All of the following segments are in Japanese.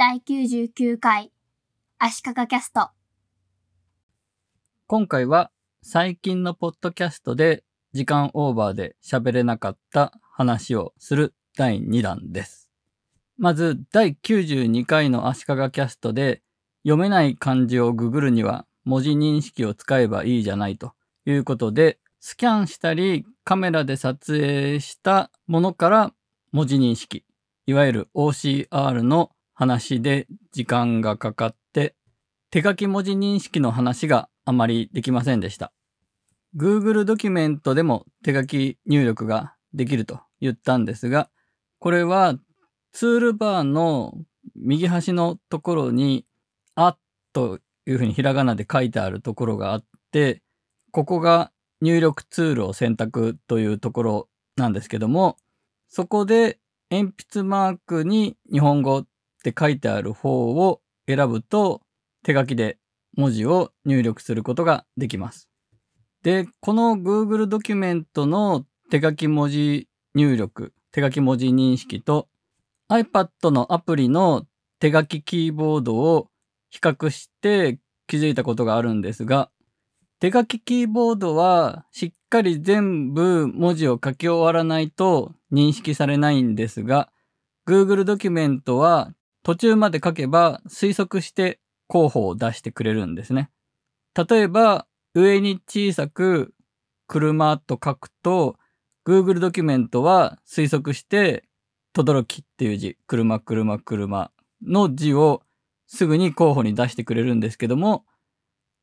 第99回足利キャスト今回は最近のポッドキャストで時間オーバーで喋れなかった話をする第2弾です。まず第92回の足利キャストで読めない漢字をググるには文字認識を使えばいいじゃないということでスキャンしたりカメラで撮影したものから文字認識いわゆる OCR の話で時間がかかって手書き文字認識の話があまりできませんでした。Google ドキュメントでも手書き入力ができると言ったんですが、これはツールバーの右端のところに、あというふうにひらがなで書いてあるところがあって、ここが入力ツールを選択というところなんですけども、そこで鉛筆マークに日本語って書いてある方を選ぶと手書きで文字を入力することができます。で、この Google ドキュメントの手書き文字入力、手書き文字認識と iPad のアプリの手書きキーボードを比較して気づいたことがあるんですが、手書きキーボードはしっかり全部文字を書き終わらないと認識されないんですが、Google ドキュメントは途中まで書けば推測して候補を出してくれるんですね。例えば、上に小さく車と書くと、Google ドキュメントは推測して、轟っていう字、車、車、車の字をすぐに候補に出してくれるんですけども、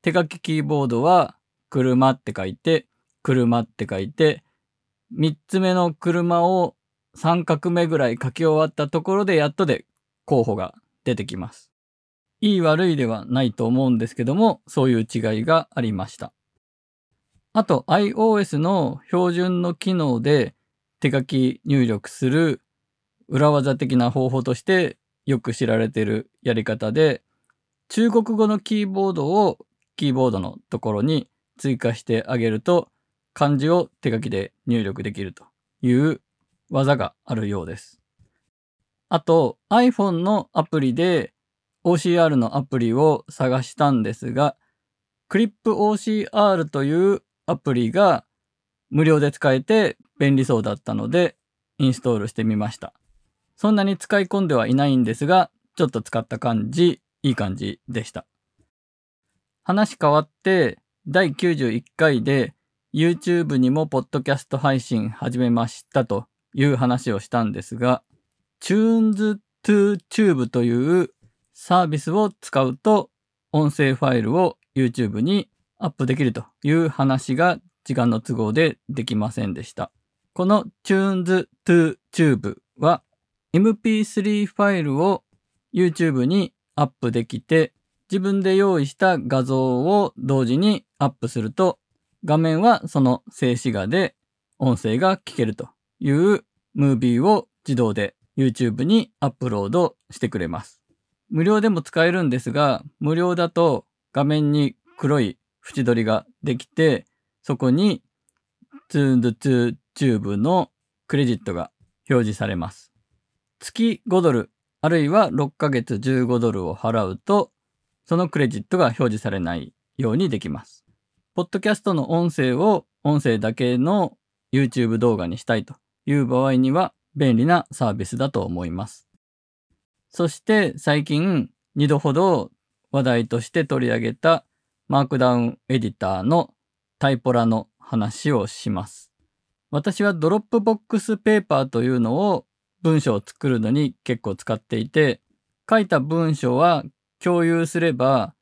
手書きキーボードは車って書いて、車って書いて、三つ目の車を三画目ぐらい書き終わったところでやっとで候補が出てきます。いい悪いではないと思うんですけども、そういう違いがありました。あと iOS の標準の機能で手書き入力する裏技的な方法としてよく知られているやり方で、中国語のキーボードをキーボードのところに追加してあげると漢字を手書きで入力できるという技があるようです。あと iPhone のアプリで OCR のアプリを探したんですが、ClipOCR というアプリが無料で使えて便利そうだったのでインストールしてみました。そんなに使い込んではいないんですが、ちょっと使った感じ、いい感じでした。話変わって、第91回で YouTube にもポッドキャスト配信始めましたという話をしたんですが、Tunes to Tube というサービスを使うと音声ファイルを YouTube にアップできるという話が時間の都合でできませんでした。この Tunes to Tube は MP3 ファイルを YouTube にアップできて自分で用意した画像を同時にアップすると画面はその静止画で音声が聞けるというムービーを自動で YouTube にアップロードしてくれます。無料でも使えるんですが、無料だと画面に黒い縁取りができて、そこに TuneTube のクレジットが表示されます。月5ドル、あるいは6ヶ月15ドルを払うと、そのクレジットが表示されないようにできます。ポッドキャストの音声を音声だけの YouTube 動画にしたいという場合には便利なサービスだと思います。そして最近2度ほど話題として取り上げた Markdown エディターの Typora の話をします。私は Dropbox Paper というのを文章を作るのに結構使っていて、書いた文章は共有すれば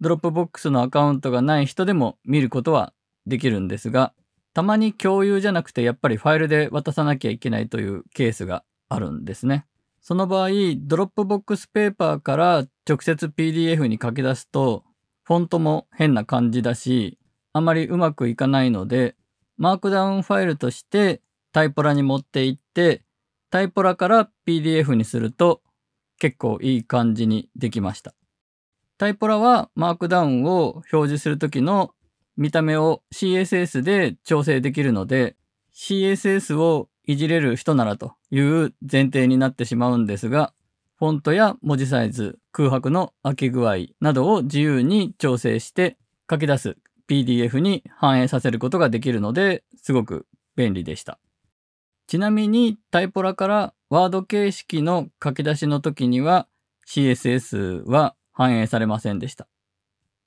Dropbox のアカウントがない人でも見ることはできるんですが、たまに共有じゃなくてやっぱりファイルで渡さなきゃいけないというケースがあるんですね。その場合、 Dropbox Paper から直接 PDF に書き出すと、フォントも変な感じだし、あまりうまくいかないので、 Markdown ファイルとして Typora に持っていって、 Typora から PDF にすると結構いい感じにできました。 Typora は Markdown を表示するときの見た目を CSS で調整できるので、CSS をいじれる人ならという前提になってしまうんですが、フォントや文字サイズ、空白の空き具合などを自由に調整して書き出す PDF に反映させることができるので、すごく便利でした。ちなみにタイポラからワード形式の書き出しの時には CSS は反映されませんでした。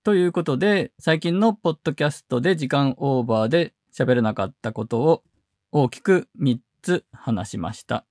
ということで、最近のポッドキャストで時間オーバーで喋れなかったことを大きく3つ話しました。